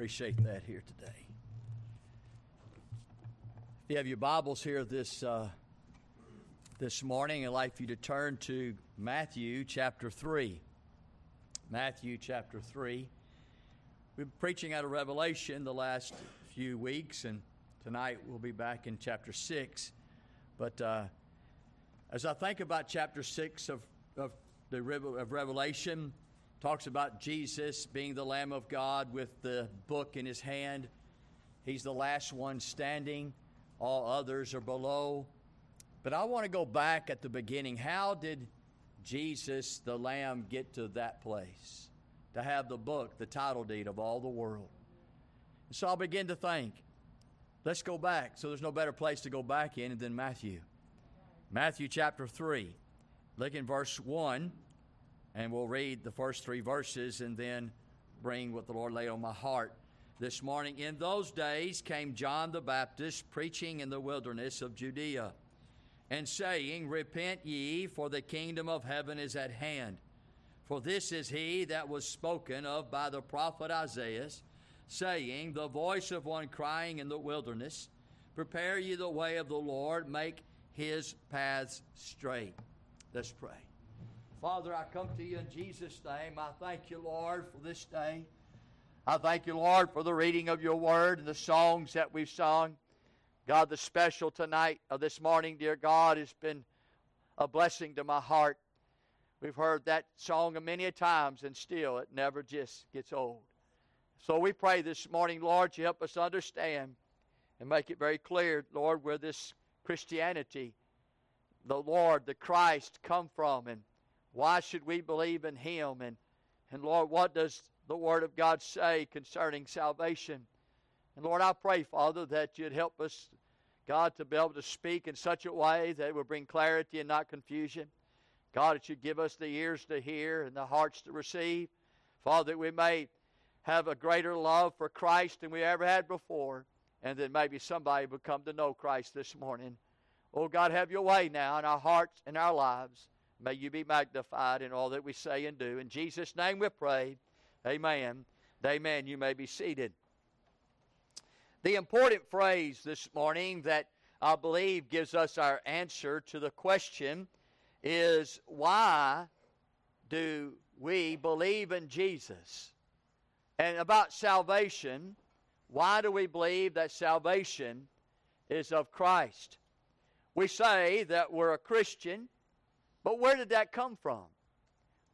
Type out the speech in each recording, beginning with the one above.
appreciate that here today. If you have your Bibles here this, uh, this morning, I'd like for you to turn to Matthew chapter 3. Matthew chapter 3. We've been preaching out of Revelation the last few weeks, and tonight we'll be back in chapter 6. But uh, as I think about chapter 6 of, of, the, of Revelation, talks about Jesus being the Lamb of God with the book in his hand. He's the last one standing, all others are below. But I want to go back at the beginning. How did Jesus, the Lamb, get to that place? To have the book, the title deed of all the world. And so I'll begin to think. Let's go back. So there's no better place to go back in than Matthew. Matthew chapter 3. Look in verse 1. And we'll read the first three verses and then bring what the Lord laid on my heart this morning. In those days came John the Baptist preaching in the wilderness of Judea and saying, Repent ye, for the kingdom of heaven is at hand. For this is he that was spoken of by the prophet Isaiah, saying, The voice of one crying in the wilderness, Prepare ye the way of the Lord, make his paths straight. Let's pray. Father, I come to you in Jesus' name. I thank you, Lord, for this day. I thank you, Lord, for the reading of your word and the songs that we've sung. God, the special tonight of this morning, dear God, has been a blessing to my heart. We've heard that song many times, and still it never just gets old. So we pray this morning, Lord, you help us understand and make it very clear, Lord, where this Christianity, the Lord, the Christ, come from and why should we believe in Him? And, and Lord, what does the Word of God say concerning salvation? And Lord, I pray, Father, that you'd help us, God, to be able to speak in such a way that it would bring clarity and not confusion. God, that you'd give us the ears to hear and the hearts to receive. Father, that we may have a greater love for Christ than we ever had before. And then maybe somebody would come to know Christ this morning. Oh, God, have your way now in our hearts and our lives. May you be magnified in all that we say and do. In Jesus' name we pray. Amen. Amen. You may be seated. The important phrase this morning that I believe gives us our answer to the question is why do we believe in Jesus? And about salvation, why do we believe that salvation is of Christ? We say that we're a Christian but where did that come from?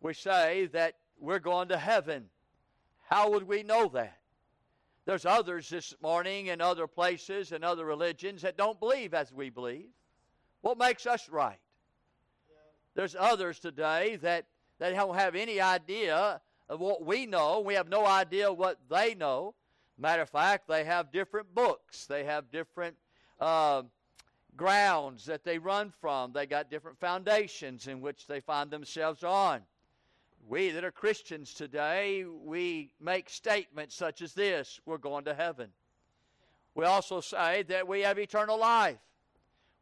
We say that we're going to heaven. How would we know that? There's others this morning in other places and other religions that don't believe as we believe. What makes us right? There's others today that, that don't have any idea of what we know. We have no idea what they know. Matter of fact, they have different books. They have different uh, grounds that they run from. They got different foundations in which they find themselves on. We that are Christians today, we make statements such as this we're going to heaven. We also say that we have eternal life.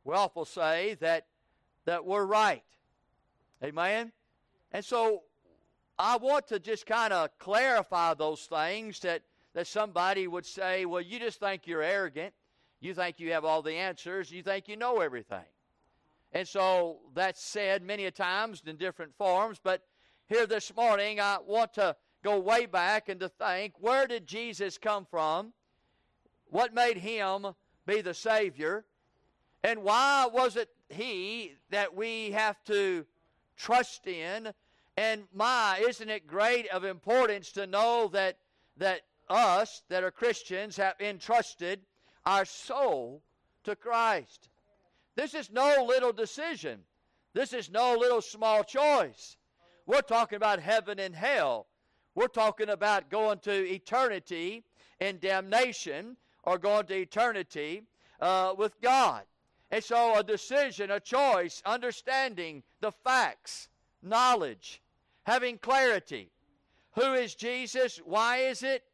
We also say that, that we're right. Amen? And so I want to just kind of clarify those things that, that somebody would say, well, you just think you're arrogant. You think you have all the answers. You think you know everything. And so that's said many a times in different forms. But here this morning, I want to go way back and to think where did Jesus come from? What made him be the Savior? And why was it he that we have to trust in? And my, isn't it great of importance to know that that us that are Christians have entrusted our soul to Christ. This is no little decision. This is no little small choice. We're talking about heaven and hell. We're talking about going to eternity in damnation or going to eternity uh, with God. And so, a decision, a choice, understanding the facts, knowledge, having clarity. Who is Jesus? Why is it?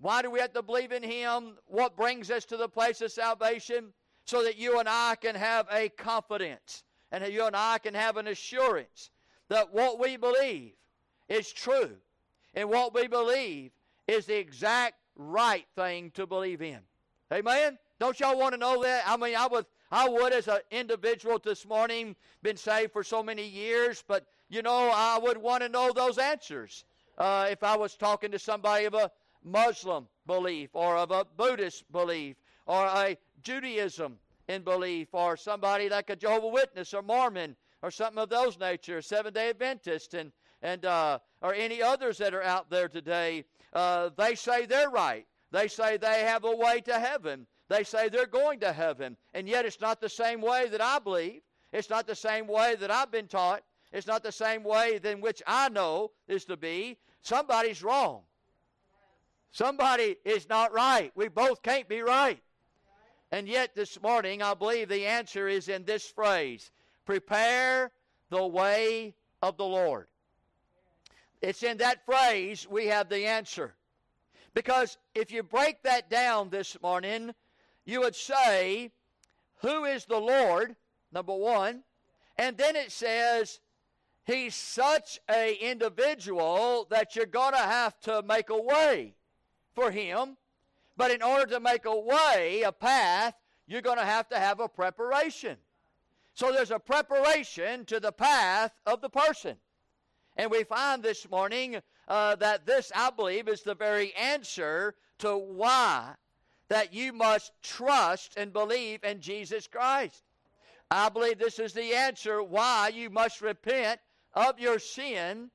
Why do we have to believe in Him? What brings us to the place of salvation? So that you and I can have a confidence and you and I can have an assurance that what we believe is true and what we believe is the exact right thing to believe in. Amen? Don't y'all want to know that? I mean, I would, I would as an individual this morning, been saved for so many years, but you know, I would want to know those answers. Uh, if I was talking to somebody of a Muslim belief or of a Buddhist belief or a Judaism in belief or somebody like a Jehovah Witness or Mormon or something of those nature, Seven Day Adventist and and uh, or any others that are out there today, uh, they say they're right. They say they have a way to heaven. They say they're going to heaven, and yet it's not the same way that I believe. It's not the same way that I've been taught. It's not the same way than which I know is to be. Somebody's wrong. Somebody is not right. We both can't be right. And yet, this morning, I believe the answer is in this phrase prepare the way of the Lord. It's in that phrase we have the answer. Because if you break that down this morning, you would say, Who is the Lord? Number one. And then it says, He's such a individual that you're going to have to make a way for him. But in order to make a way, a path, you're going to have to have a preparation. So there's a preparation to the path of the person. And we find this morning uh, that this, I believe, is the very answer to why that you must trust and believe in Jesus Christ. I believe this is the answer why you must repent of your sin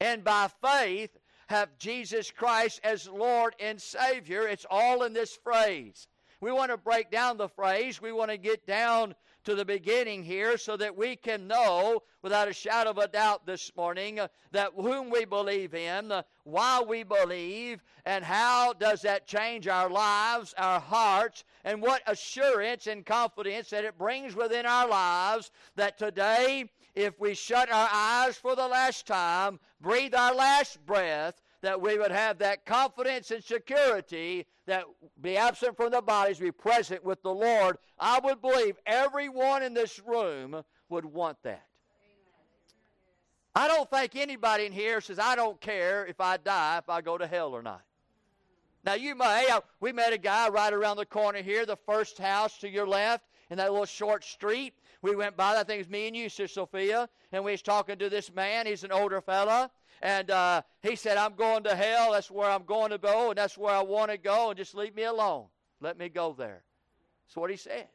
and by faith have Jesus Christ as Lord and Savior. It's all in this phrase. We want to break down the phrase. We want to get down to the beginning here so that we can know without a shadow of a doubt this morning uh, that whom we believe in, uh, why we believe, and how does that change our lives, our hearts, and what assurance and confidence that it brings within our lives that today, if we shut our eyes for the last time, breathe our last breath, that we would have that confidence and security that be absent from the bodies, be present with the Lord. I would believe everyone in this room would want that. I don't think anybody in here says, I don't care if I die, if I go to hell or not. Now, you may. We met a guy right around the corner here, the first house to your left in that little short street. We went by, it was me and you, Sister Sophia, and we was talking to this man. He's an older fella. And uh, he said, I'm going to hell. That's where I'm going to go, and that's where I want to go, and just leave me alone. Let me go there. That's what he said.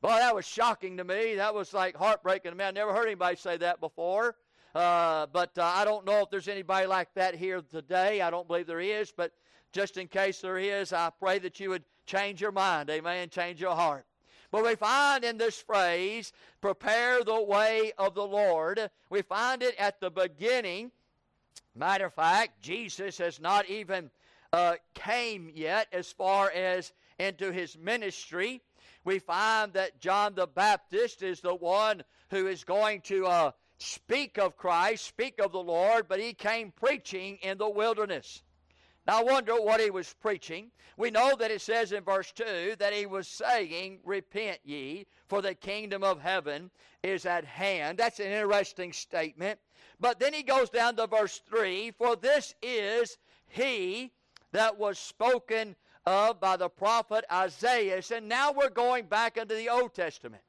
Boy, that was shocking to me. That was like heartbreaking to me. I never heard anybody say that before. Uh, but uh, I don't know if there's anybody like that here today. I don't believe there is. But just in case there is, I pray that you would change your mind. Amen. Change your heart. But we find in this phrase, prepare the way of the Lord, we find it at the beginning Matter of fact, Jesus has not even uh, came yet as far as into his ministry. We find that John the Baptist is the one who is going to uh, speak of Christ, speak of the Lord, but he came preaching in the wilderness. Now, I wonder what he was preaching. We know that it says in verse 2 that he was saying, Repent ye, for the kingdom of heaven is at hand. That's an interesting statement. But then he goes down to verse 3 For this is he that was spoken of by the prophet Isaiah. And now we're going back into the Old Testament.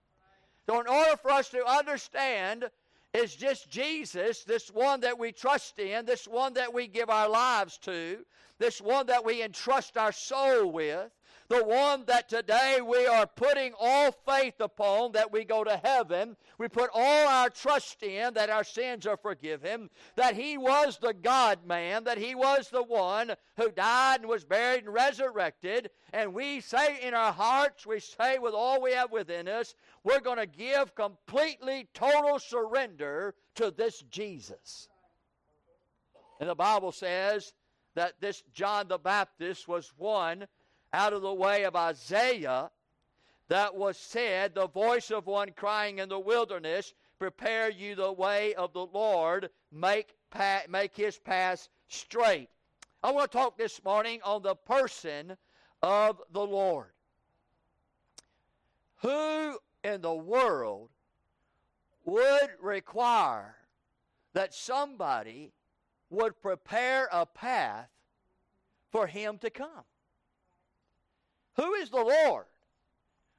So, in order for us to understand, it's just Jesus, this one that we trust in, this one that we give our lives to, this one that we entrust our soul with, the one that today we are putting all faith upon that we go to heaven. We put all our trust in that our sins are forgiven, that He was the God man, that He was the one who died and was buried and resurrected. And we say in our hearts, we say with all we have within us, we're going to give completely total surrender to this Jesus. And the Bible says that this John the Baptist was one out of the way of Isaiah that was said, The voice of one crying in the wilderness, Prepare you the way of the Lord, make, make his path straight. I want to talk this morning on the person of the Lord. Who in the world would require that somebody would prepare a path for him to come. Who is the Lord?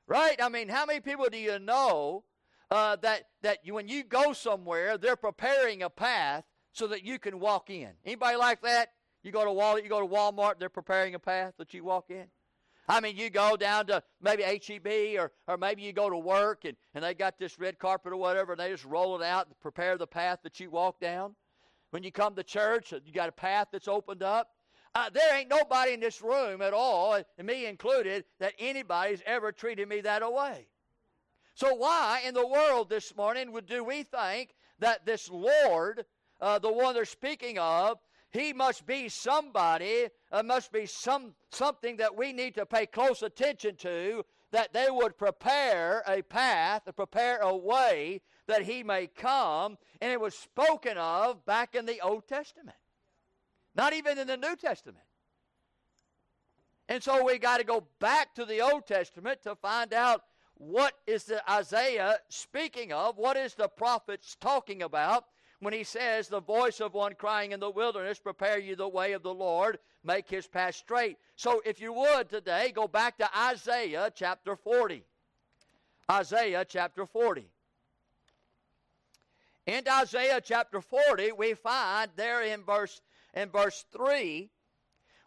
Right? I mean, how many people do you know uh, that that you, when you go somewhere, they're preparing a path so that you can walk in? Anybody like that? You go to Wal, you go to Walmart, they're preparing a path that you walk in. I mean, you go down to maybe HEB or, or maybe you go to work and, and they got this red carpet or whatever and they just roll it out and prepare the path that you walk down. When you come to church, you got a path that's opened up. Uh, there ain't nobody in this room at all, me included, that anybody's ever treated me that way. So why in the world this morning would do we think that this Lord, uh, the one they're speaking of, he must be somebody, uh, must be some something that we need to pay close attention to, that they would prepare a path, prepare a way that he may come, and it was spoken of back in the Old Testament. Not even in the New Testament. And so we got to go back to the Old Testament to find out what is the Isaiah speaking of? What is the prophets talking about when he says, The voice of one crying in the wilderness, prepare you the way of the Lord, make his path straight. So if you would today, go back to Isaiah chapter 40. Isaiah chapter 40. In Isaiah chapter 40, we find there in verse in verse 3,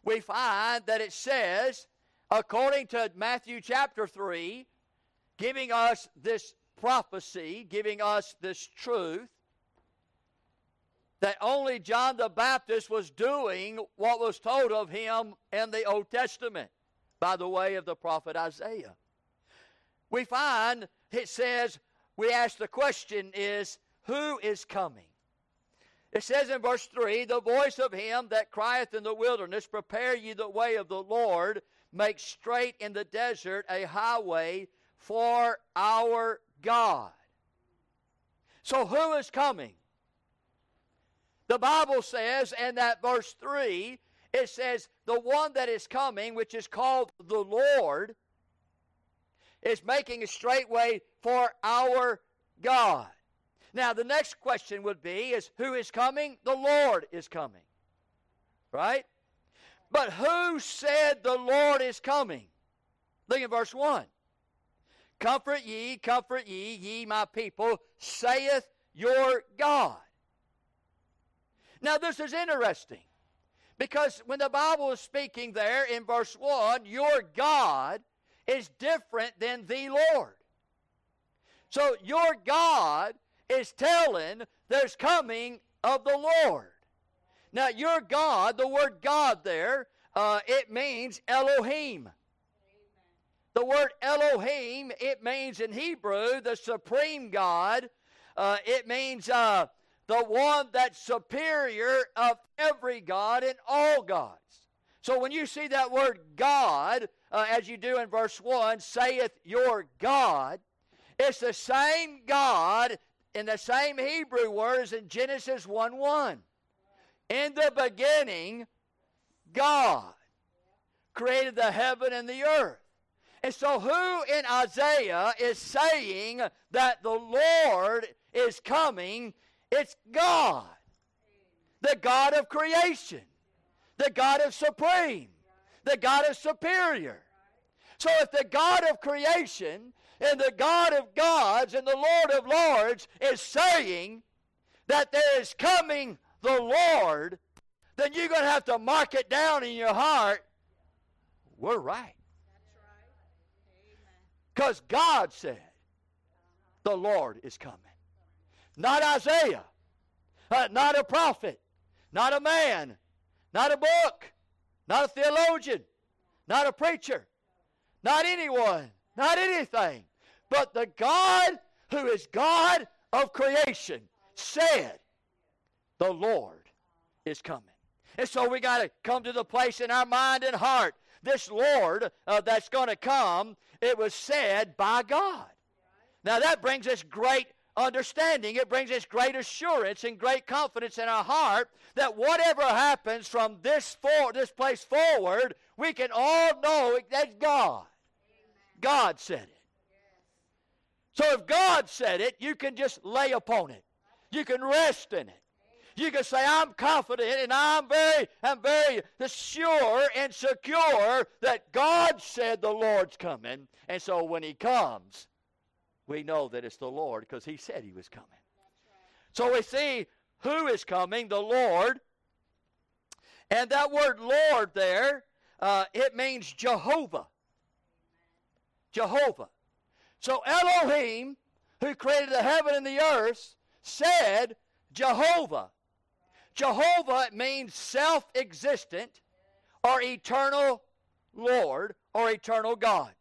we find that it says, according to Matthew chapter 3, giving us this prophecy, giving us this truth, that only John the Baptist was doing what was told of him in the Old Testament by the way of the prophet Isaiah. We find it says, we ask the question is, who is coming? It says in verse 3 The voice of him that crieth in the wilderness, Prepare ye the way of the Lord, make straight in the desert a highway for our God. So, who is coming? The Bible says in that verse 3, it says, The one that is coming, which is called the Lord, is making a straight way for our God. Now, the next question would be is who is coming? The Lord is coming. Right? But who said the Lord is coming? Look at verse 1. Comfort ye, comfort ye, ye my people, saith your God. Now, this is interesting because when the Bible is speaking there in verse 1, your God is different than the Lord. So, your God is telling there's coming of the Lord. Now, your God, the word God there, uh, it means Elohim. The word Elohim, it means in Hebrew the supreme God. Uh, it means uh, the one that's superior of every God and all gods. So when you see that word God, uh, as you do in verse 1, saith your God, it's the same God in the same Hebrew words in Genesis 1 1. In the beginning, God created the heaven and the earth. And so, who in Isaiah is saying that the Lord is coming? It's God, the God of creation, the God of supreme, the God of superior. So, if the God of creation and the God of gods and the Lord of lords is saying that there is coming the Lord, then you're going to have to mark it down in your heart. We're right. Because God said the Lord is coming. Not Isaiah, uh, not a prophet, not a man, not a book, not a theologian, not a preacher, not anyone, not anything. But the God who is God of creation said, The Lord is coming. And so we got to come to the place in our mind and heart. This Lord uh, that's going to come, it was said by God. Now that brings us great understanding. It brings us great assurance and great confidence in our heart that whatever happens from this for, this place forward, we can all know that's God. God said it. So if God said it, you can just lay upon it. You can rest in it. You can say, I'm confident and I'm very, I'm very sure and secure that God said the Lord's coming. And so when he comes, we know that it's the Lord because he said he was coming. So we see who is coming, the Lord. And that word Lord there, uh, it means Jehovah. Jehovah. So Elohim, who created the heaven and the earth, said Jehovah. Jehovah means self existent or eternal Lord or eternal God.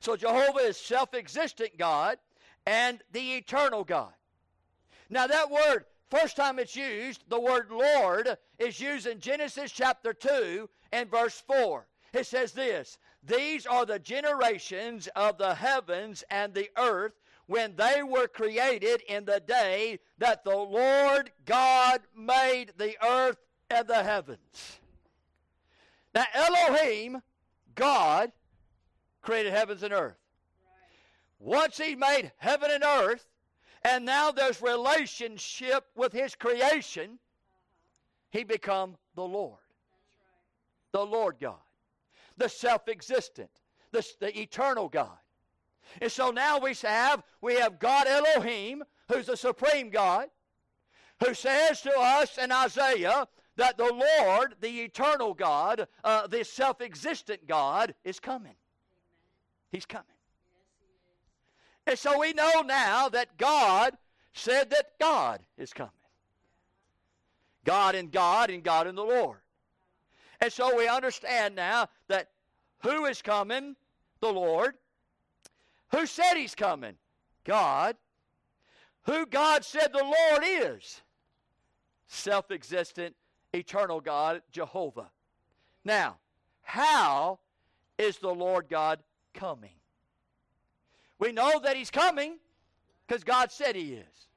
So Jehovah is self existent God and the eternal God. Now, that word, first time it's used, the word Lord, is used in Genesis chapter 2 and verse 4. It says this These are the generations of the heavens and the earth when they were created in the day that the Lord God made the earth and the heavens. Now, Elohim, God, created heavens and earth. Once He made heaven and earth, and now there's relationship with His creation, He become the Lord. The Lord God. The self-existent. The, the eternal God. And so now we have we have God Elohim, who's the supreme God, who says to us in Isaiah that the Lord, the eternal God, uh, the self-existent God, is coming. He's coming. And so we know now that God said that God is coming. God and God and God and the Lord. And so we understand now that who is coming? The Lord. Who said he's coming? God. Who God said the Lord is? Self existent, eternal God, Jehovah. Now, how is the Lord God coming? We know that he's coming because God said he is.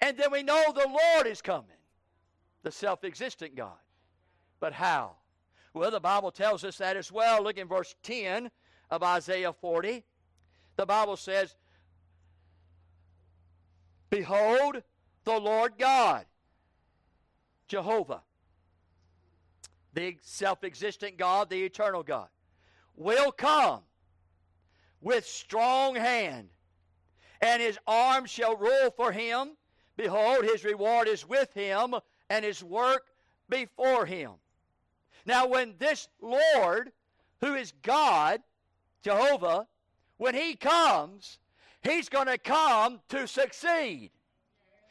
And then we know the Lord is coming, the self existent God. But how? Well, the Bible tells us that as well. Look in verse 10 of Isaiah 40 the Bible says, Behold, the Lord God, Jehovah, the self existent God, the eternal God, will come with strong hand, and his arm shall rule for him. Behold, his reward is with him, and his work before him. Now, when this Lord, who is God, Jehovah, when he comes, he's going to come to succeed.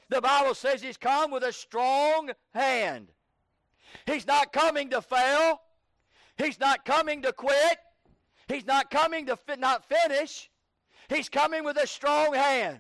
The Bible says he's come with a strong hand. He's not coming to fail. He's not coming to quit. He's not coming to fi- not finish. He's coming with a strong hand.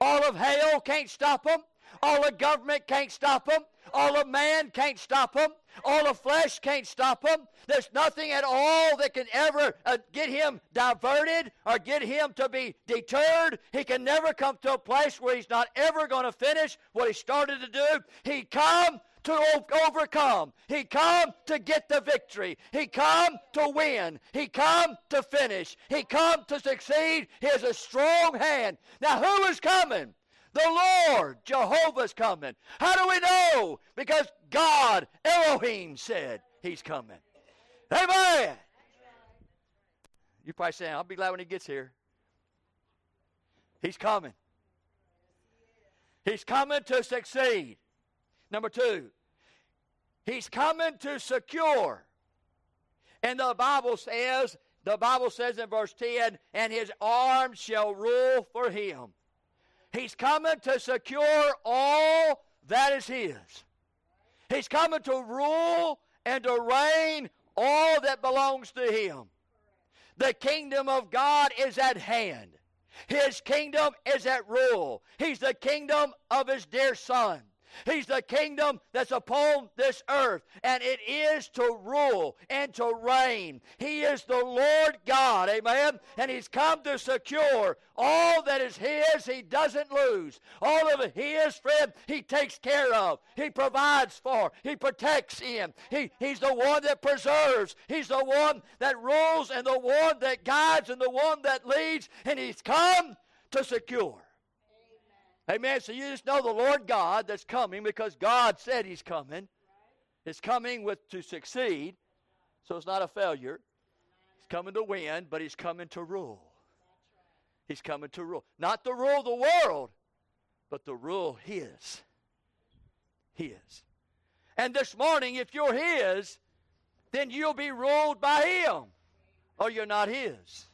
All of hell can't stop him. All of government can't stop him. All of man can't stop him. All the flesh can't stop him. There's nothing at all that can ever uh, get him diverted or get him to be deterred. He can never come to a place where he's not ever going to finish what he started to do. He come to overcome. He come to get the victory. He come to win. He come to finish. He come to succeed. He has a strong hand. Now who is coming? The Lord, Jehovah's coming. How do we know? Because God, Elohim, said he's coming. Amen. You probably saying, I'll be glad when he gets here. He's coming. He's coming to succeed. Number two, he's coming to secure. And the Bible says, the Bible says in verse 10, and his arm shall rule for him. He's coming to secure all that is His. He's coming to rule and to reign all that belongs to Him. The kingdom of God is at hand. His kingdom is at rule. He's the kingdom of His dear Son. He's the kingdom that's upon this earth, and it is to rule and to reign. He is the Lord God, amen? And He's come to secure all that is His, He doesn't lose. All of it His, friend, He takes care of. He provides for. He protects Him. He, he's the one that preserves. He's the one that rules and the one that guides and the one that leads, and He's come to secure. Amen. So you just know the Lord God that's coming because God said He's coming. Is coming with to succeed. So it's not a failure. He's coming to win, but He's coming to rule. He's coming to rule. Not to rule the world, but to rule His. His. And this morning, if you're His, then you'll be ruled by Him, or you're not His.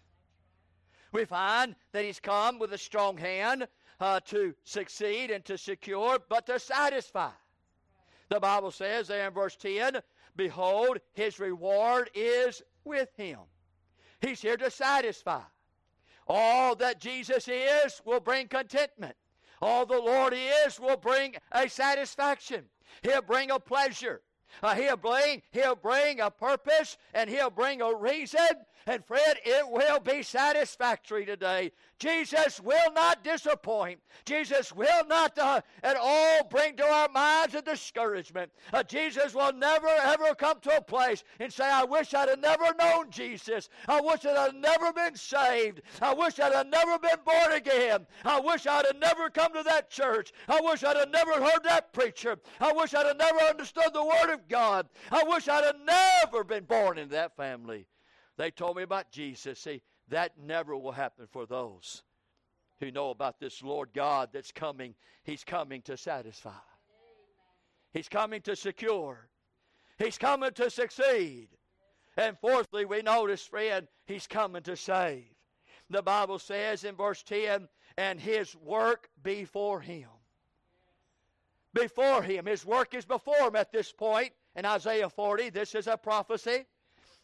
We find that He's come with a strong hand uh, to succeed and to secure, but to satisfy. The Bible says there in verse 10 Behold, his reward is with him. He's here to satisfy. All that Jesus is will bring contentment. All the Lord is will bring a satisfaction. He'll bring a pleasure. Uh, he'll bring he'll bring a purpose and he'll bring a reason and Fred, it will be satisfactory today. Jesus will not disappoint. Jesus will not uh, at all bring to our minds a discouragement. Uh, Jesus will never ever come to a place and say, I wish I'd have never known Jesus. I wish I'd have never been saved. I wish I'd have never been born again. I wish I'd have never come to that church. I wish I'd have never heard that preacher. I wish I'd have never understood the Word of God. I wish I'd have never been born into that family. They told me about Jesus. See, that never will happen for those who know about this Lord God that's coming. He's coming to satisfy, He's coming to secure, He's coming to succeed. And fourthly, we notice, friend, He's coming to save. The Bible says in verse 10, and His work before Him. Before Him. His work is before Him at this point. In Isaiah 40, this is a prophecy.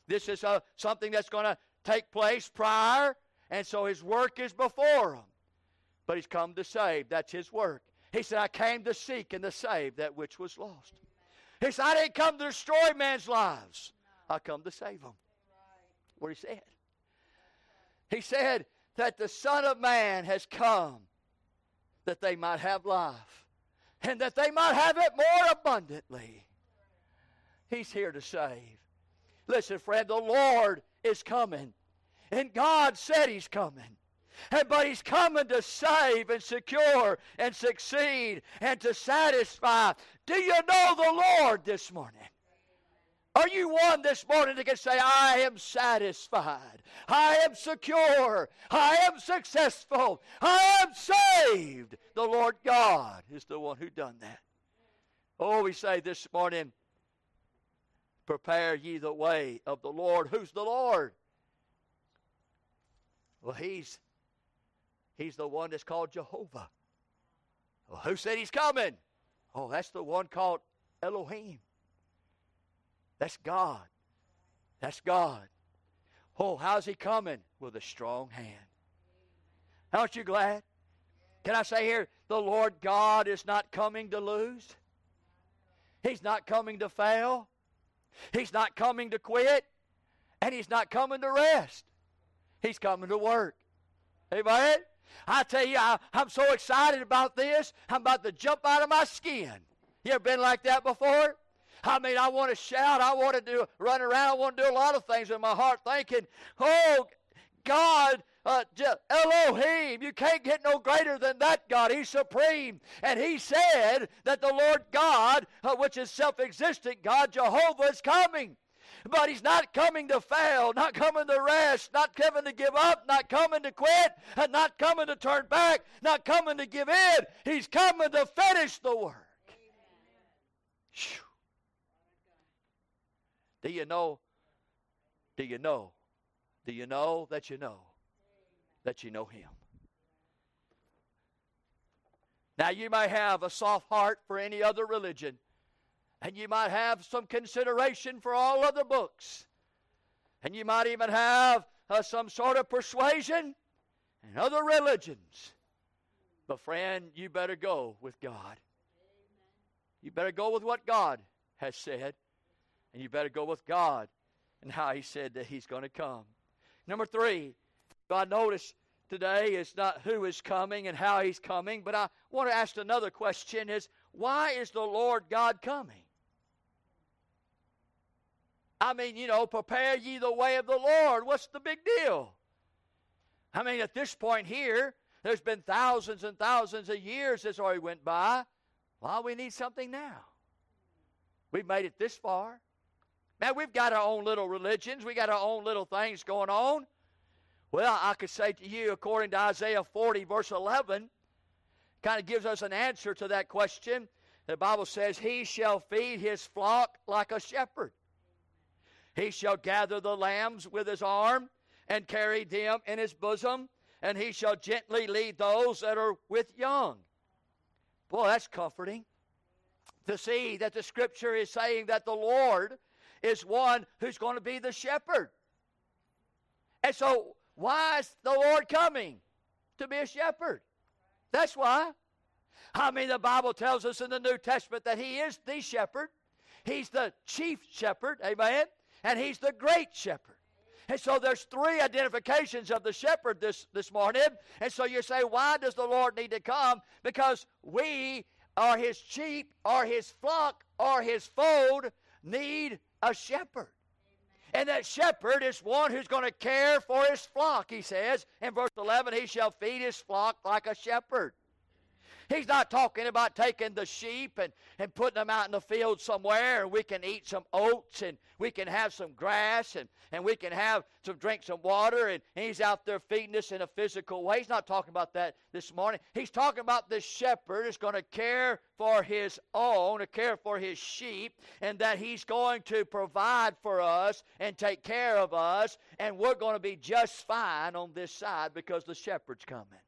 This is a, something that's going to take place prior, and so his work is before him. But he's come to save. That's his work. He said, I came to seek and to save that which was lost. He said, I didn't come to destroy man's lives. I come to save them. What he said. He said that the Son of Man has come that they might have life and that they might have it more abundantly. He's here to save. Listen, friend, the Lord is coming. And God said He's coming. And, but He's coming to save and secure and succeed and to satisfy. Do you know the Lord this morning? Are you one this morning that can say, I am satisfied, I am secure, I am successful, I am saved? The Lord God is the one who done that. Oh, we say this morning, Prepare ye the way of the Lord. Who's the Lord? Well, he's he's the one that's called Jehovah. Well, who said he's coming? Oh, that's the one called Elohim. That's God. That's God. Oh, how's he coming? With a strong hand. Aren't you glad? Can I say here, the Lord God is not coming to lose. He's not coming to fail. He's not coming to quit, and He's not coming to rest. He's coming to work. Amen? I tell you, I, am so excited about this, I'm about to jump out of my skin. You ever been like that before? I mean, I want to shout, I want to do run around, I want to do a lot of things in my heart, thinking, "Oh, God uh, Elohim. You can't get no greater than that God. He's supreme. And he said that the Lord God, uh, which is self existent God, Jehovah, is coming. But he's not coming to fail, not coming to rest, not coming to give up, not coming to quit, and not coming to turn back, not coming to give in. He's coming to finish the work. Do you know? Do you know? Do you know that you know? That you know Him. Now, you might have a soft heart for any other religion, and you might have some consideration for all other books, and you might even have uh, some sort of persuasion in other religions. But, friend, you better go with God. You better go with what God has said, and you better go with God and how He said that He's going to come. Number three, I notice today is not who is coming and how he's coming, but I want to ask another question is why is the Lord God coming? I mean, you know, prepare ye the way of the Lord. What's the big deal? I mean, at this point here, There's been thousands and thousands of years that's already went by. Well, we need something now. We've made it this far. Man, we've got our own little religions. We got our own little things going on. Well, I could say to you, according to Isaiah 40, verse 11, kind of gives us an answer to that question. The Bible says, He shall feed his flock like a shepherd. He shall gather the lambs with his arm and carry them in his bosom, and he shall gently lead those that are with young. Boy, that's comforting to see that the scripture is saying that the Lord is one who's going to be the shepherd. And so, why is the Lord coming? To be a shepherd. That's why. I mean, the Bible tells us in the New Testament that He is the shepherd. He's the chief shepherd, amen? And He's the great shepherd. And so there's three identifications of the shepherd this, this morning. And so you say, why does the Lord need to come? Because we are his sheep, or his flock, or his fold need a shepherd. And that shepherd is one who's going to care for his flock, he says. In verse 11, he shall feed his flock like a shepherd. He's not talking about taking the sheep and, and putting them out in the field somewhere and we can eat some oats and we can have some grass and, and we can have some drink some water and, and he's out there feeding us in a physical way. He's not talking about that this morning. He's talking about the shepherd is going to care for his own, to care for his sheep, and that he's going to provide for us and take care of us, and we're going to be just fine on this side because the shepherd's coming.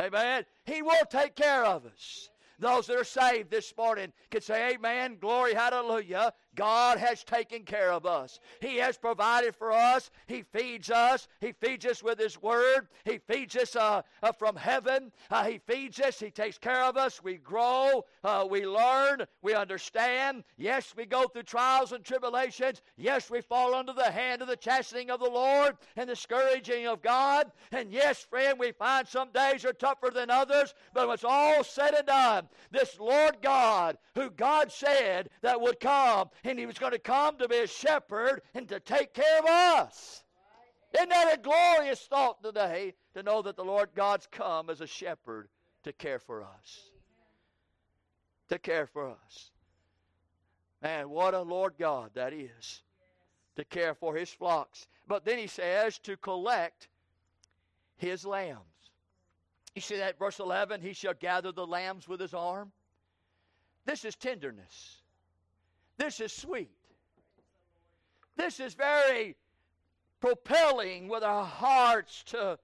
Amen. He will take care of us. Those that are saved this morning can say, Amen, glory, hallelujah. God has taken care of us. He has provided for us. He feeds us. He feeds us with His Word. He feeds us uh, uh, from heaven. Uh, he feeds us. He takes care of us. We grow. Uh, we learn. We understand. Yes, we go through trials and tribulations. Yes, we fall under the hand of the chastening of the Lord and the scourging of God. And yes, friend, we find some days are tougher than others. But when it's all said and done, this Lord God, who God said that would come and he was going to come to be a shepherd and to take care of us. Isn't that a glorious thought today to know that the Lord God's come as a shepherd to care for us? To care for us. Man, what a Lord God that is to care for his flocks. But then he says to collect his lambs. You see that verse 11? He shall gather the lambs with his arm. This is tenderness. This is sweet. This is very propelling with our hearts to,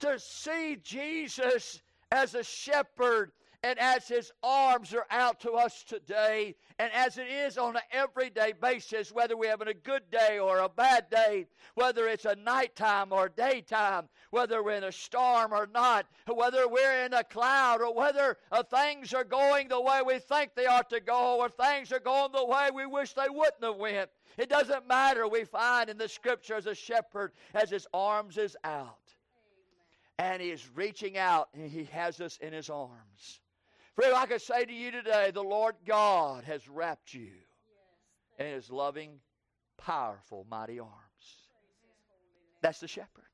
to see Jesus as a shepherd and as his arms are out to us today, and as it is on an everyday basis, whether we're having a good day or a bad day, whether it's a nighttime or daytime, whether we're in a storm or not, whether we're in a cloud or whether uh, things are going the way we think they ought to go or things are going the way we wish they wouldn't have went. It doesn't matter. We find in the scripture as a shepherd as his arms is out. And he is reaching out and he has us in his arms. Friend, I can say to you today, the Lord God has wrapped you in his loving, powerful, mighty arms. That's the shepherd.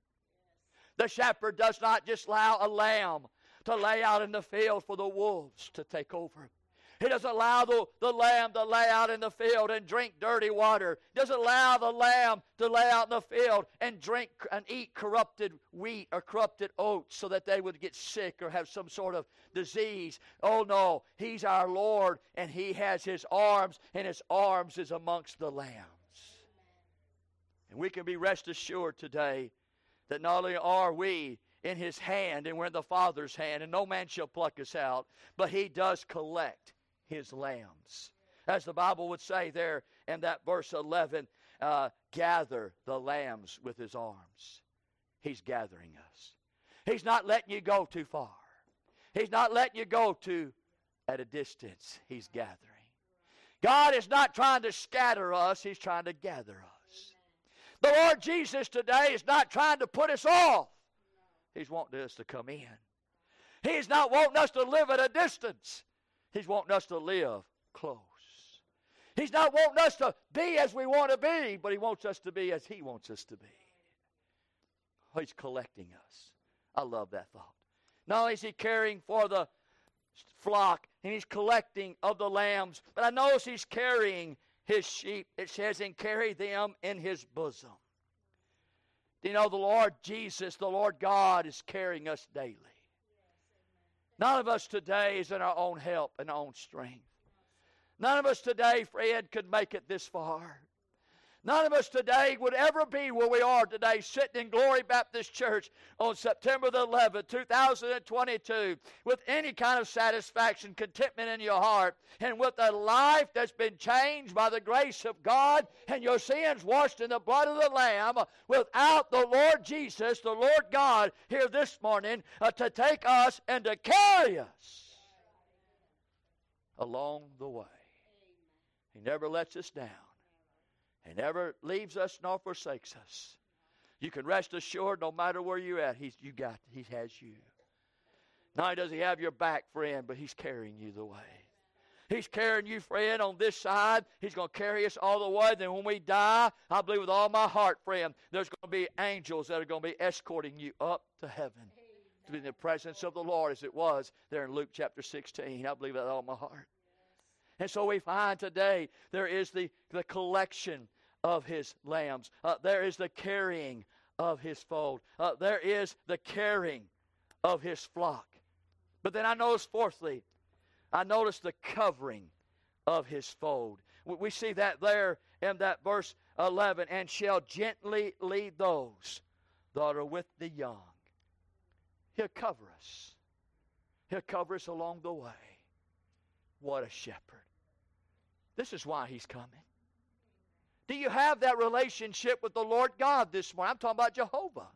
The shepherd does not just allow a lamb to lay out in the field for the wolves to take over. He doesn't allow the, the lamb to lay out in the field and drink dirty water. He doesn't allow the lamb to lay out in the field and drink and eat corrupted wheat or corrupted oats so that they would get sick or have some sort of disease. Oh no, he's our Lord and he has his arms and his arms is amongst the lambs. And we can be rest assured today that not only are we in his hand and we're in the Father's hand, and no man shall pluck us out, but he does collect his lambs. As the Bible would say there in that verse 11, uh, gather the lambs with his arms. He's gathering us. He's not letting you go too far. He's not letting you go to at a distance. He's gathering. God is not trying to scatter us, He's trying to gather us. The Lord Jesus today is not trying to put us off. He's wanting us to come in. He's not wanting us to live at a distance. He's wanting us to live close. He's not wanting us to be as we want to be, but He wants us to be as He wants us to be. Oh, he's collecting us. I love that thought. Not only is he caring for the flock and he's collecting of the lambs, but I notice he's carrying his sheep. It says, and carry them in his bosom. Do you know the Lord Jesus, the Lord God, is carrying us daily? None of us today is in our own help and our own strength. None of us today, Fred, could make it this far. None of us today would ever be where we are today, sitting in Glory Baptist Church on September the 11th, 2022, with any kind of satisfaction, contentment in your heart, and with a life that's been changed by the grace of God and your sins washed in the blood of the Lamb, without the Lord Jesus, the Lord God, here this morning uh, to take us and to carry us along the way. He never lets us down. He never leaves us nor forsakes us. You can rest assured no matter where you're at, he's, you got, He has you. Not only does He have your back, friend, but He's carrying you the way. He's carrying you, friend, on this side. He's going to carry us all the way. Then when we die, I believe with all my heart, friend, there's going to be angels that are going to be escorting you up to heaven to be in the presence of the Lord as it was there in Luke chapter 16. I believe that with all my heart. And so we find today there is the, the collection of his lambs. Uh, there is the carrying of his fold. Uh, there is the caring of his flock. But then I notice, fourthly, I notice the covering of his fold. We see that there in that verse 11 and shall gently lead those that are with the young. He'll cover us, He'll cover us along the way. What a shepherd. This is why He's coming. Do you have that relationship with the Lord God this morning? I'm talking about Jehovah.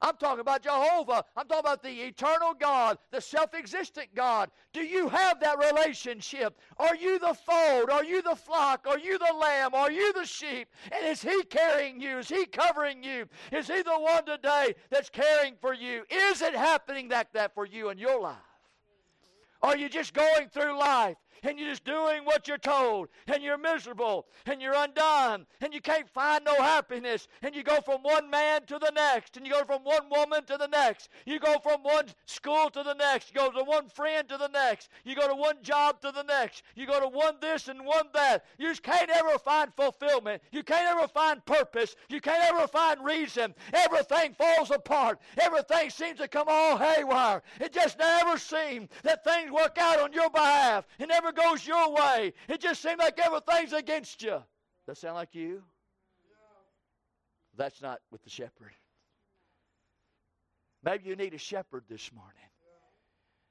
I'm talking about Jehovah. I'm talking about the eternal God, the self existent God. Do you have that relationship? Are you the fold? Are you the flock? Are you the lamb? Are you the sheep? And is He carrying you? Is He covering you? Is He the one today that's caring for you? Is it happening like that for you in your life? Are you just going through life and you're just doing what you're told, and you're miserable, and you're undone, and you can't find no happiness, and you go from one man to the next, and you go from one woman to the next, you go from one school to the next, you go to one friend to the next, you go to one job to the next, you go to one this and one that. You just can't ever find fulfillment. You can't ever find purpose. You can't ever find reason. Everything falls apart. Everything seems to come all haywire. It just never seems that things work out on your behalf. It never never goes your way. It just seems like everything's against you. Does that sound like you? That's not with the shepherd. Maybe you need a shepherd this morning.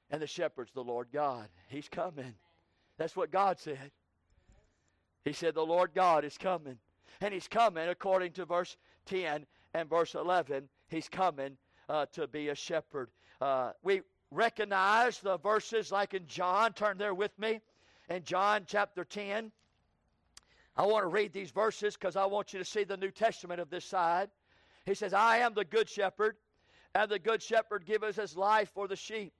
And the shepherd's the Lord God. He's coming. That's what God said. He said, The Lord God is coming. And He's coming, according to verse 10 and verse 11, He's coming uh, to be a shepherd. Uh, we recognize the verses like in John. Turn there with me. In John chapter 10. I want to read these verses because I want you to see the New Testament of this side. He says, I am the good shepherd, and the good shepherd giveth his life for the sheep.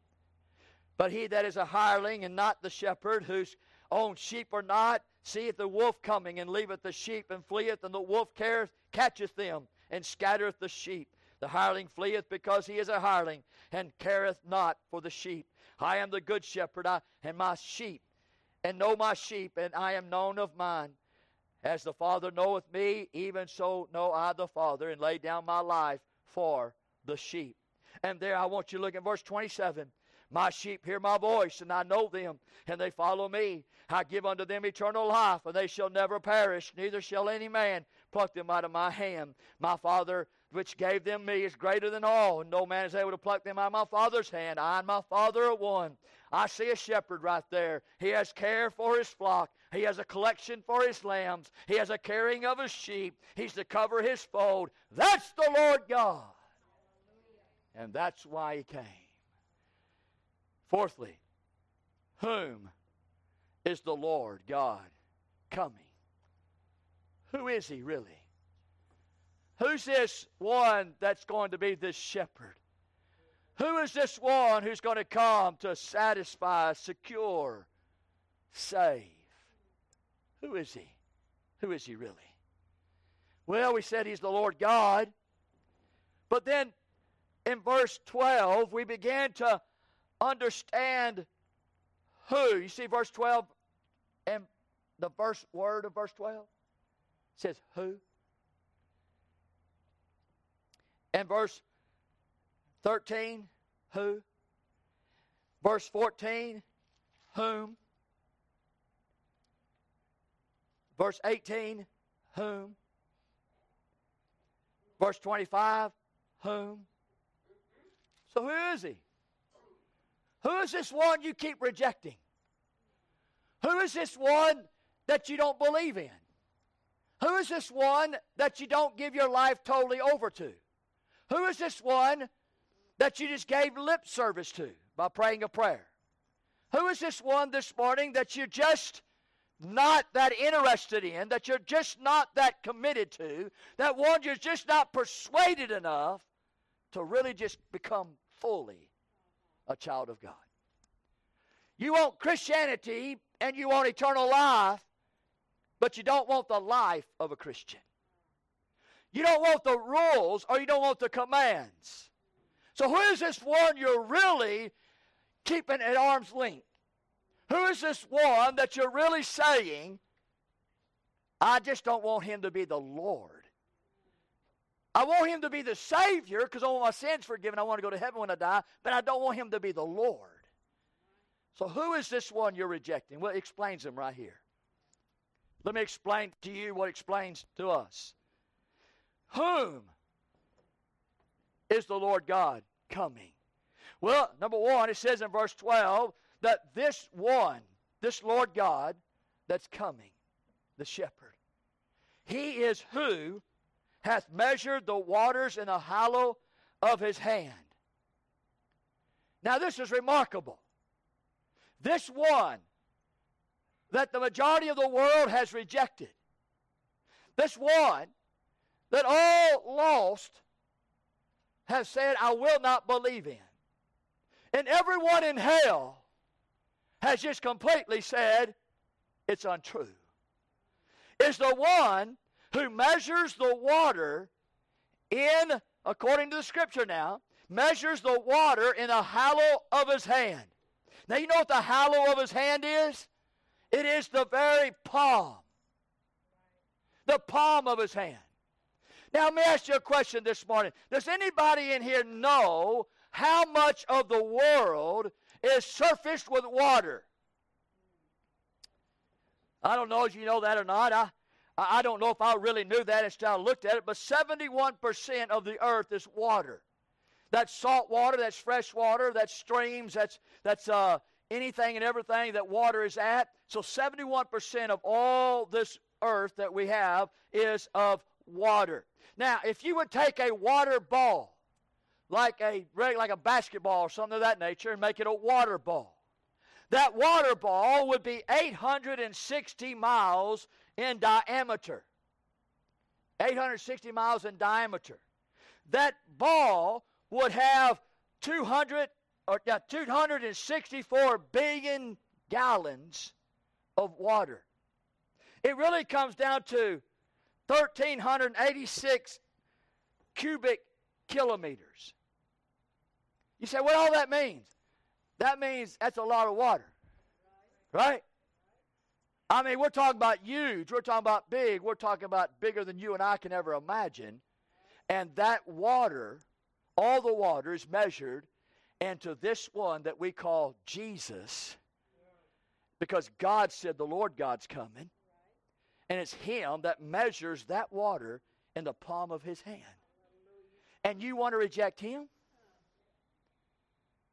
But he that is a hireling and not the shepherd, whose own sheep are not, seeth the wolf coming, and leaveth the sheep, and fleeth, and the wolf careth, catcheth them, and scattereth the sheep. The hireling fleeth because he is a hireling, and careth not for the sheep. I am the good shepherd, I, and my sheep, and know my sheep, and I am known of mine. As the Father knoweth me, even so know I the Father, and lay down my life for the sheep. And there I want you to look at verse 27. My sheep hear my voice, and I know them, and they follow me. I give unto them eternal life, and they shall never perish, neither shall any man pluck them out of my hand. My Father which gave them me is greater than all, and no man is able to pluck them out of my Father's hand. I and my Father are one. I see a shepherd right there. He has care for his flock. He has a collection for his lambs. He has a caring of his sheep. He's to cover his fold. That's the Lord God. And that's why he came. Fourthly, whom is the Lord God coming? Who is he really? Who's this one that's going to be this shepherd? Who is this one who's going to come to satisfy, secure, save? Who is he? Who is he really? Well, we said he's the Lord God. But then in verse 12, we began to understand who. You see verse 12 and the first word of verse 12 says who. And verse 13, who. Verse 14, whom. Verse 18, whom. Verse 25, whom. So who is he? Who is this one you keep rejecting? Who is this one that you don't believe in? Who is this one that you don't give your life totally over to? Who is this one that you just gave lip service to by praying a prayer? Who is this one this morning that you're just not that interested in, that you're just not that committed to, that one you're just not persuaded enough to really just become fully a child of God? You want Christianity and you want eternal life, but you don't want the life of a Christian. You don't want the rules or you don't want the commands. So, who is this one you're really keeping at arm's length? Who is this one that you're really saying, I just don't want him to be the Lord? I want him to be the Savior because I want my sins forgiven. I want to go to heaven when I die, but I don't want him to be the Lord. So, who is this one you're rejecting? Well, it explains him right here. Let me explain to you what explains to us. Whom is the Lord God coming? Well, number one, it says in verse 12 that this one, this Lord God that's coming, the shepherd, he is who hath measured the waters in the hollow of his hand. Now, this is remarkable. This one that the majority of the world has rejected, this one that all lost have said, I will not believe in. And everyone in hell has just completely said, it's untrue. Is the one who measures the water in, according to the scripture now, measures the water in the hollow of his hand. Now, you know what the hollow of his hand is? It is the very palm. The palm of his hand. Now, let me ask you a question this morning. Does anybody in here know how much of the world is surfaced with water? I don't know if you know that or not. I, I don't know if I really knew that until I looked at it, but 71% of the earth is water. That's salt water, that's fresh water, that's streams, that's, that's uh, anything and everything that water is at. So 71% of all this earth that we have is of water. Now, if you would take a water ball, like a like a basketball or something of that nature, and make it a water ball, that water ball would be 860 miles in diameter. 860 miles in diameter. That ball would have 200 or yeah, 264 billion gallons of water. It really comes down to 1,386 cubic kilometers. You say, what all that means? That means that's a lot of water. Right? I mean, we're talking about huge. We're talking about big. We're talking about bigger than you and I can ever imagine. And that water, all the water, is measured into this one that we call Jesus. Because God said the Lord God's coming. And it's Him that measures that water in the palm of His hand. And you want to reject Him?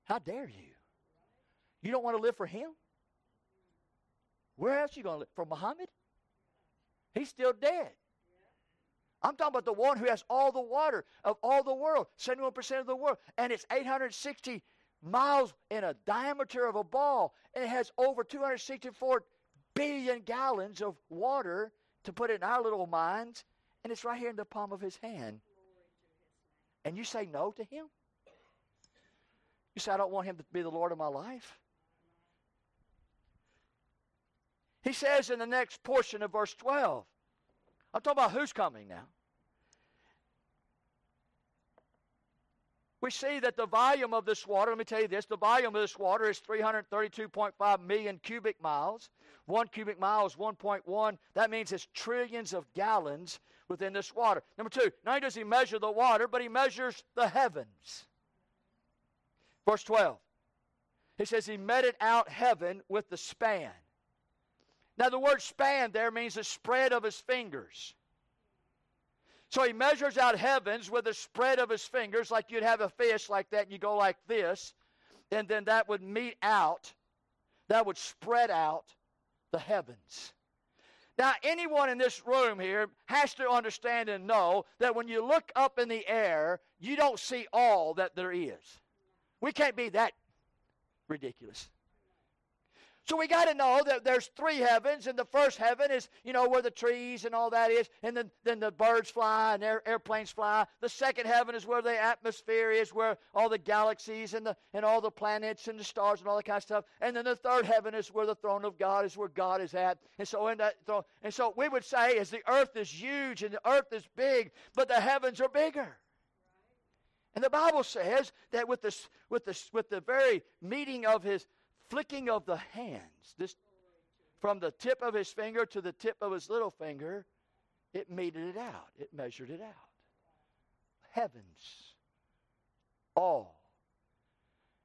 How dare you? You don't want to live for Him? Where else are you going to live? For Muhammad? He's still dead. I'm talking about the one who has all the water of all the world, 71% of the world. And it's 860 miles in a diameter of a ball. And it has over 264 billion gallons of water to put in our little minds. And it's right here in the palm of his hand. And you say no to him? You say, I don't want him to be the Lord of my life? He says in the next portion of verse 12, I'm talking about who's coming now. we see that the volume of this water, let me tell you this, the volume of this water is 332.5 million cubic miles. One cubic mile is 1.1. That means it's trillions of gallons within this water. Number two, not only does he measure the water, but he measures the heavens. Verse 12. He says he meted out heaven with the span. Now, the word span there means the spread of his fingers. So he measures out heavens with the spread of his fingers, like you'd have a fish like that, and you go like this, and then that would mete out, that would spread out the heavens. Now, anyone in this room here has to understand and know that when you look up in the air, you don't see all that there is. We can't be that ridiculous. So we got to know that there's three heavens, and the first heaven is, you know, where the trees and all that is, and then, then the birds fly and air, airplanes fly. The second heaven is where the atmosphere is, where all the galaxies and, the, and all the planets and the stars and all that kind of stuff. And then the third heaven is where the throne of God is, where God is at. And so in that throne, and so we would say, as the earth is huge and the earth is big, but the heavens are bigger. And the Bible says that with this, with the, with the very meeting of his flicking of the hands, this from the tip of his finger to the tip of his little finger, it meted it out. It measured it out. Heavens. All.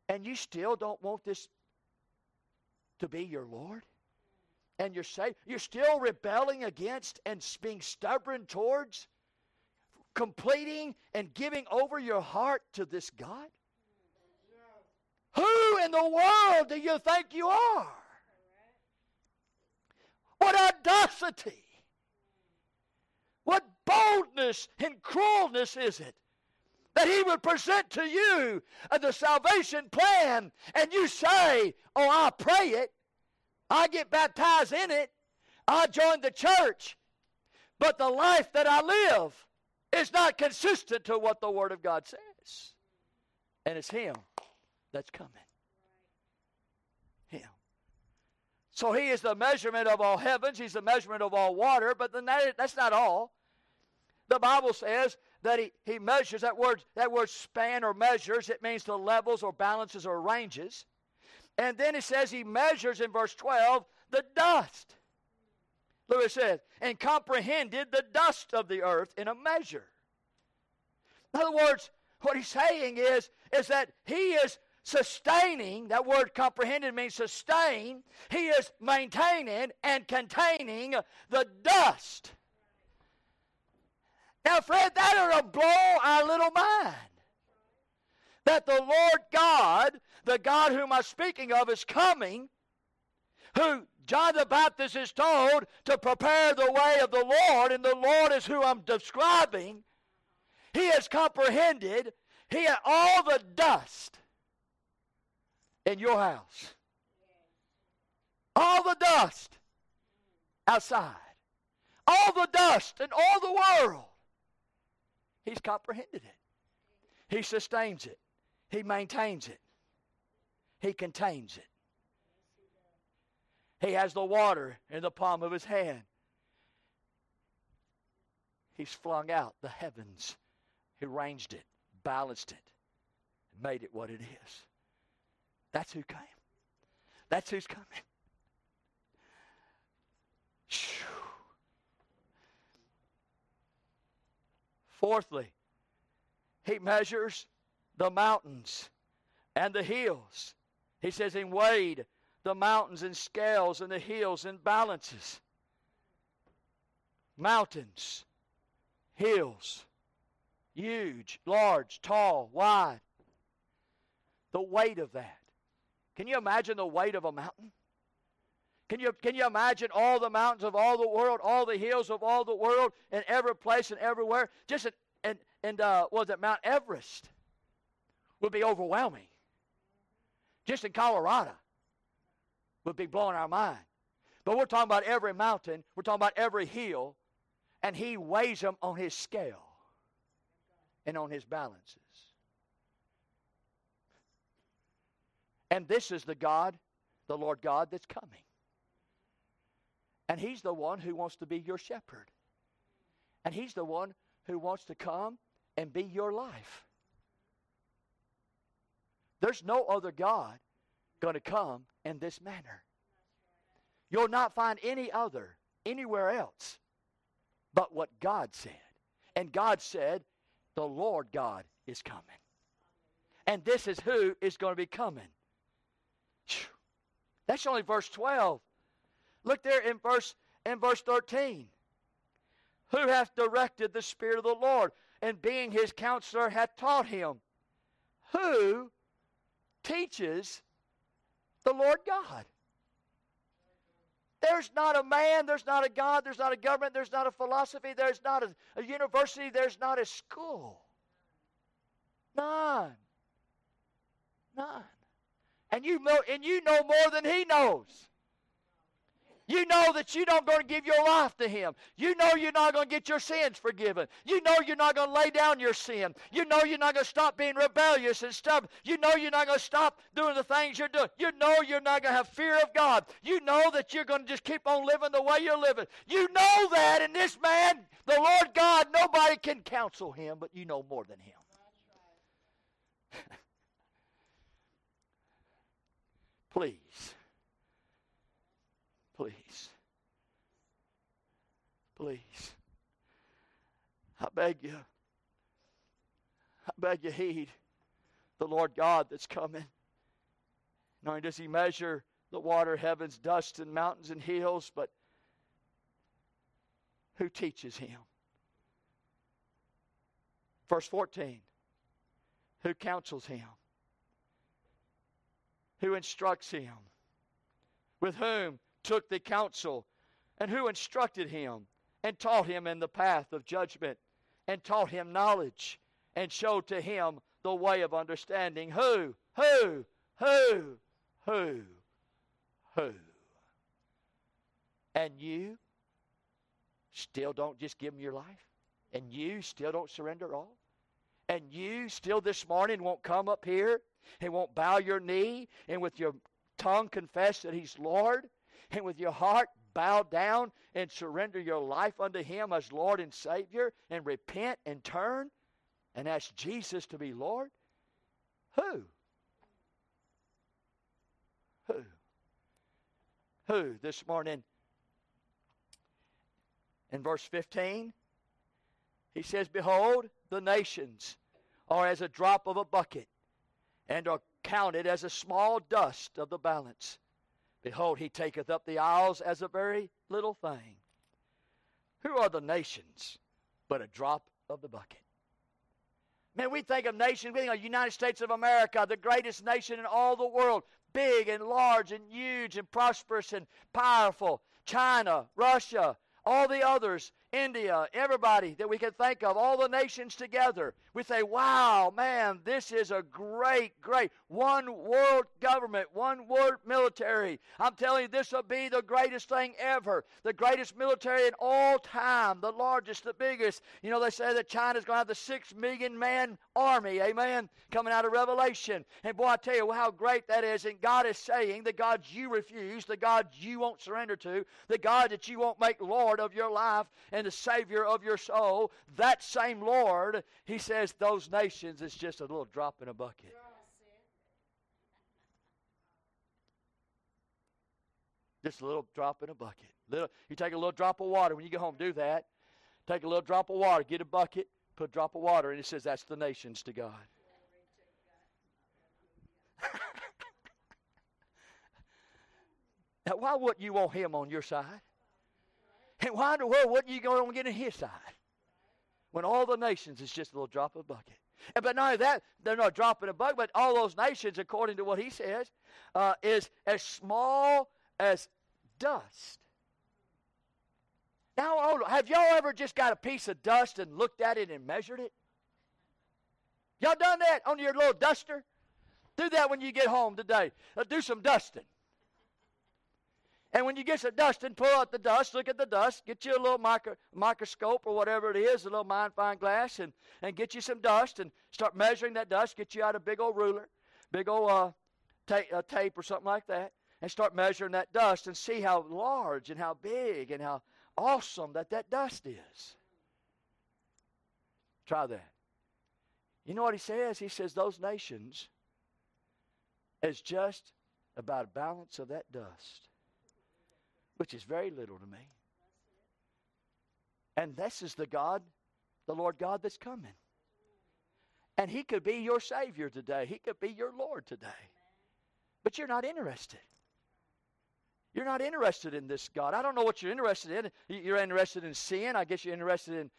And you still don't want this to be your Lord? And you're saying you're still rebelling against and being stubborn towards completing and giving over your heart to this God? Who in the world do you think you are? What audacity! What boldness and cruelness is it that he would present to you the salvation plan and you say, Oh, I pray it, I get baptized in it, I join the church, but the life that I live is not consistent to what the Word of God says. And it's Him that's coming. Him. So He is the measurement of all heavens, He's the measurement of all water, but then that, that's not all. The Bible says that he, he measures that word that word span or measures it means the levels or balances or ranges and then it says he measures in verse 12 the dust look it says and comprehended the dust of the earth in a measure in other words what he's saying is is that he is sustaining, that word comprehended means sustain. He is maintaining and containing the dust. Now, Fred, that ought to blow our little mind. That the Lord God, the God whom I'm speaking of, is coming, who John the Baptist is told to prepare the way of the Lord, and the Lord is who I'm describing. He has comprehended he all the dust in your house. All the dust outside. All the dust in all the world. He's comprehended it. He sustains it. He maintains it. He contains it. He has the water in the palm of his hand. He's flung out the heavens. He arranged it, balanced it, made it what it is. That's who came. That's who's coming. Fourthly, he measures the mountains and the hills. He says, he weighed the mountains in scales and the hills in balances. Mountains, hills, huge, large, tall, wide. The weight of that. Can you imagine the weight of a mountain? Can you, can you imagine all the mountains of all the world, all the hills of all the world, in every place and everywhere? Just and and uh, was it Mount Everest would be overwhelming. Just in Colorado would be blowing our mind. But we're talking about every mountain, we're talking about every hill, and he weighs them on his scale and on his balances. And this is the God, the Lord God, that's coming. And He's the one who wants to be your shepherd. And He's the one who wants to come and be your life. There's no other God going to come in this manner. You'll not find any other anywhere else but what God said. And God said, The Lord God is coming. And this is who is going to be coming. That's only verse 12. Look there in verse in verse 13. Who hath directed the Spirit of the Lord, and being his counselor hath taught him? Who teaches the Lord God? There's not a man, there's not a God, there's not a government, there's not a philosophy, there's not a, a university, there's not a school. None. None. And you know, and you know more than he knows. You know that you don't going to give your life to Him. You know you're not going to get your sins forgiven. You know you're not going to lay down your sin. You know you're not going to stop being rebellious and stuff. You know you're not going to stop doing the things you're doing. You know you're not going to have fear of God. You know that you're going to just keep on living the way you're living. You know that, and this man, the Lord God, nobody can counsel him, but you know more than him. Please Please. Please. I beg you. I beg you, heed the Lord God that's coming. Not only does He measure the water, heavens, dust, and mountains and hills, but who teaches Him? Verse 14 Who counsels Him? Who instructs Him? With whom took the counsel, and who instructed him, and taught him in the path of judgment, and taught him knowledge, and showed to him the way of understanding. Who? Who? Who? Who? Who? And you still don't just give him your life? And you still don't surrender all? And you still this morning won't come up here and won't bow your knee and with your tongue confess that he's Lord? and with your heart bow down and surrender your life unto Him as Lord and Savior and repent and turn and ask Jesus to be Lord? Who? Who? Who this morning? In verse 15, he says, Behold, the nations are as a drop of a bucket and are counted as a small dust of the balance. Behold, he taketh up the isles as a very little thing. Who are the nations but a drop of the bucket? Man, we think of nations, we think of United States of America, the greatest nation in all the world, big and large and huge and prosperous and powerful. China, Russia, all the others, India, everybody that we can think of, all the nations together. We say, wow, man, this is a great, great one world government, one world military. I'm telling you, this will be the greatest thing ever. The greatest military in all time, the largest, the biggest. You know, they say that China's going to have the six million man army, amen, coming out of Revelation. And boy, I tell you how great that is. And God is saying, the God you refuse, the God you won't surrender to, the God that you won't make Lord of your life, and the Savior of your soul, that same Lord, He says those nations is just a little drop in a bucket. Just a little drop in a bucket. Little, you take a little drop of water when you get home. Do that. Take a little drop of water. Get a bucket. Put a drop of water, and it says that's the nations to God. now, why wouldn't you want Him on your side? And why in the world wouldn't you go and get his side? When all the nations is just a little drop of a bucket. And, but not only that, they're not dropping a bucket, but all those nations, according to what he says, uh, is as small as dust. Now, have y'all ever just got a piece of dust and looked at it and measured it? Y'all done that on your little duster? Do that when you get home today. Uh, do some dusting. And when you get some dust and pull out the dust, look at the dust, get you a little micro, microscope or whatever it is, a little magnifying glass, and, and get you some dust and start measuring that dust. Get you out a big old ruler, big old uh, ta- uh, tape or something like that, and start measuring that dust and see how large and how big and how awesome that that dust is. Try that. You know what he says? He says those nations is just about a balance of that dust, which is very little to me. And this is the God, the Lord God that's coming. And He could be your Savior today, He could be your Lord today. But you're not interested. You're not interested in this God. I don't know what you're interested in. You're interested in sin. I guess you're interested in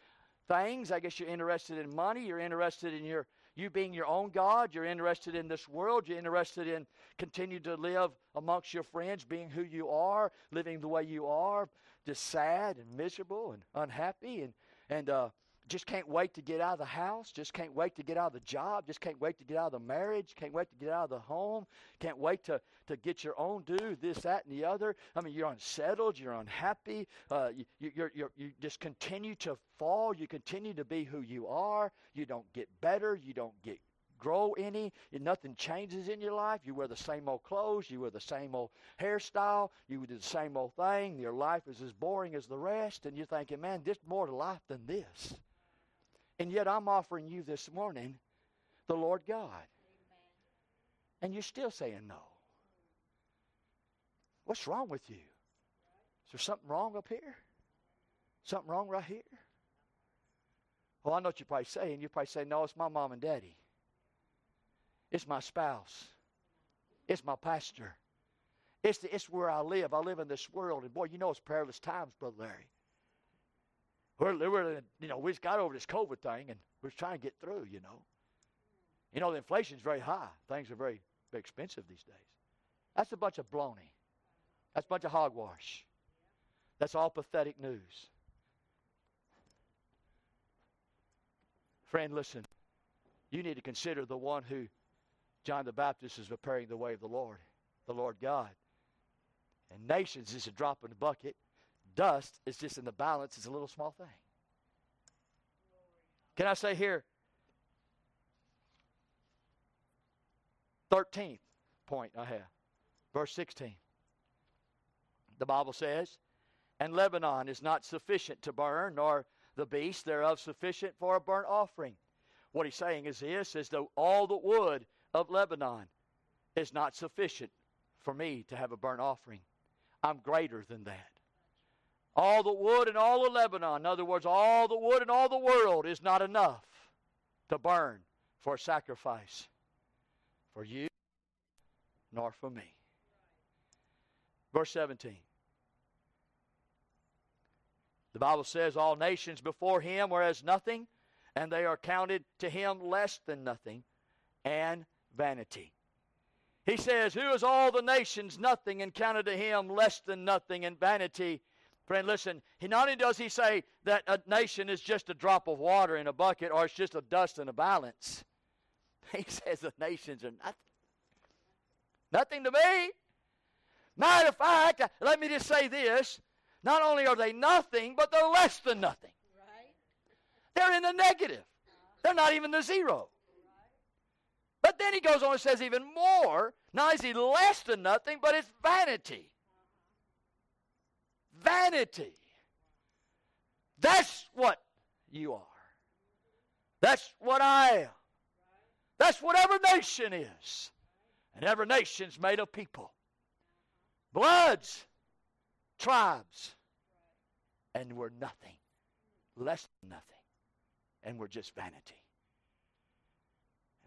things. I guess you're interested in money. You're interested in your you being your own God. You're interested in this world. You're interested in continue to live amongst your friends, being who you are, living the way you are, just sad and miserable and unhappy and and uh, just can't wait to get out of the house, just can't wait to get out of the job, just can't wait to get out of the marriage, can't wait to get out of the home, can't wait to, to get your own due, this, that, and the other. I mean, you're unsettled, you're unhappy, uh, you, you, you're, you're, you just continue to fall, you continue to be who you are, you don't get better, you don't get grow any. Nothing changes in your life. You wear the same old clothes. You wear the same old hairstyle. You do the same old thing. Your life is as boring as the rest. And you're thinking, man, there's more to life than this. And yet I'm offering you this morning the Lord God. Amen. And you're still saying no. What's wrong with you? Is there something wrong up here? Something wrong right here? Well, I know what you're probably saying. You're probably saying, no, it's my mom and daddy. It's my spouse. It's my pastor. It's, the, it's where I live. I live in this world. And boy, you know it's perilous times, Brother Larry. We're, we're, you know, we just got over this COVID thing, and we're trying to get through. You know, you know, the inflation's very high. Things are very, very expensive these days. That's a bunch of baloney. That's a bunch of hogwash. That's all pathetic news. Friend, listen. You need to consider the one who John the Baptist is preparing the way of the Lord, the Lord God. And nations is a drop in the bucket dust is just in the balance, it's a little small thing. Can I say here? 13th point I have. Verse 16. The Bible says, And Lebanon is not sufficient to burn, nor the beast thereof sufficient for a burnt offering. What he's saying is this is that all the wood of Lebanon is not sufficient for me to have a burnt offering. I'm greater than that. All the wood and all of Lebanon, in other words, all the wood and all the world is not enough to burn for sacrifice for you nor for me. Verse 17. The Bible says, All nations before him were as nothing, and they are counted to him less than nothing, and vanity. He says, Who is all the nations nothing, and counted to him less than nothing, and vanity? Friend, listen, he not only does he say that a nation is just a drop of water in a bucket or it's just a dust in a balance, he says the nations are nothing. Nothing to me. Matter of fact, let me just say this. Not only are they nothing, but they're less than nothing. Right. They're in the negative. They're not even the zero. But then he goes on and says even more. Not is he less than nothing, but it's vanity vanity. That's what you are. That's what I am. That's what every nation is. And every nation's made of people. Bloods, tribes. And we're nothing. Less than nothing. And we're just vanity.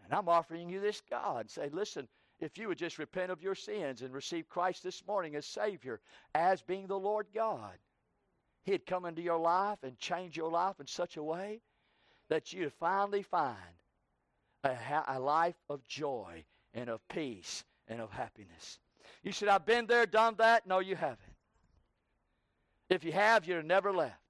And I'm offering you this God. Say, listen, if you would just repent of your sins and receive Christ this morning as Savior, as being the Lord God, He'd come into your life and change your life in such a way that you'd finally find a, a life of joy and of peace and of happiness. You said, I've been there, done that. No, you haven't. If you have, you'd have never left.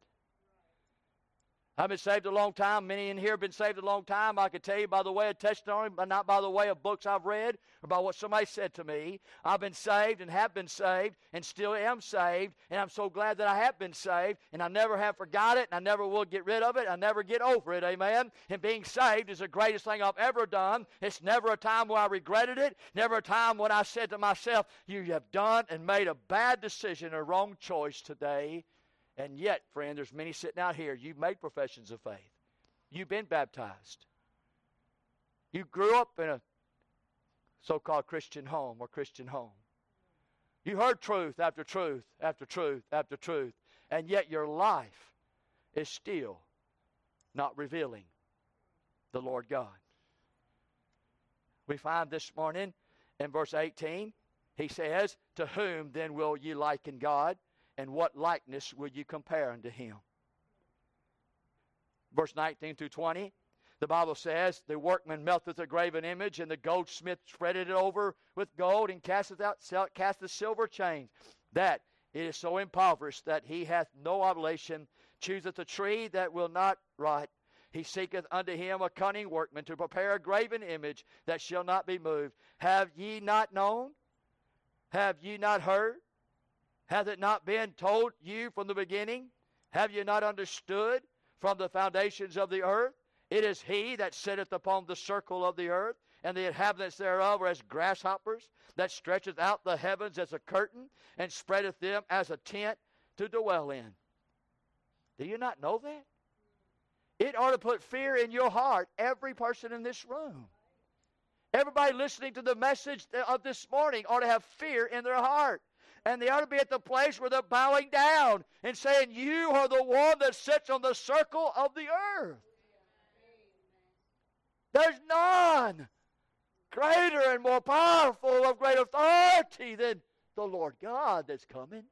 I've been saved a long time. Many in here have been saved a long time. I could tell you by the way of testimony, but not by the way of books I've read or by what somebody said to me. I've been saved and have been saved and still am saved, and I'm so glad that I have been saved, and I never have forgot it, and I never will get rid of it. I never get over it. Amen. And being saved is the greatest thing I've ever done. It's never a time where I regretted it, never a time when I said to myself, You have done and made a bad decision, a wrong choice today. And yet, friend, there's many sitting out here. You've made professions of faith. You've been baptized. You grew up in a so called Christian home or Christian home. You heard truth after truth after truth after truth, and yet your life is still not revealing the Lord God. We find this morning in verse 18, he says, To whom then will ye liken God, and what likeness will you compare unto him? Verse 19 through 20, the Bible says, The workman melteth a graven image, and the goldsmith spreadeth it over with gold, and casteth out casteth silver chains. That it is so impoverished that he hath no oblation, chooseth a tree that will not rot. He seeketh unto him a cunning workman to prepare a graven image that shall not be moved. Have ye not known? Have ye not heard? Hath it not been told you from the beginning? Have you not understood from the foundations of the earth? It is he that sitteth upon the circle of the earth, and the inhabitants thereof are as grasshoppers, that stretcheth out the heavens as a curtain, and spreadeth them as a tent to dwell in. Do you not know that? It ought to put fear in your heart, every person in this room. Everybody listening to the message of this morning ought to have fear in their heart. And they ought to be at the place where they're bowing down and saying, You are the one that sits on the circle of the earth. There's none greater and more powerful of great authority than the Lord God that's coming.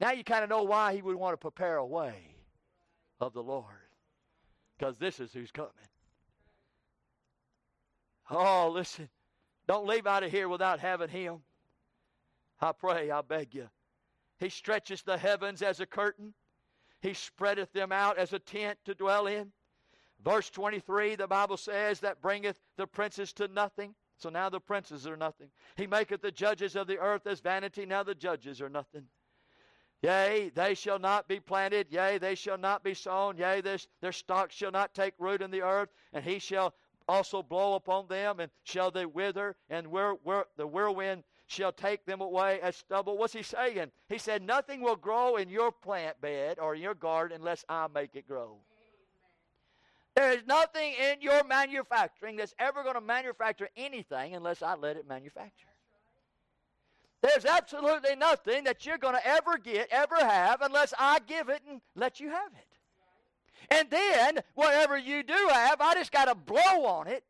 Now you kind of know why he would want to prepare a way of the Lord. Because this is who's coming. Oh, listen. Don't leave out of here without having him. I pray, I beg you. He stretches the heavens as a curtain. He spreadeth them out as a tent to dwell in. Verse 23, the Bible says, that bringeth the princes to nothing. So now the princes are nothing. He maketh the judges of the earth as vanity. Now the judges are nothing. Yea, they shall not be planted. Yea, they shall not be sown. Yea, their stock shall not take root in the earth. And he shall also blow upon them, and shall they wither, and where, where, the whirlwind shall take them away as stubble. What's he saying? He said, Nothing will grow in your plant bed or in your garden unless I make it grow. There is nothing in your manufacturing that's ever going to manufacture anything unless I let it manufacture. There's absolutely nothing that you're going to ever get, ever have, unless I give it and let you have it. And then, whatever you do have, I just got to blow on it,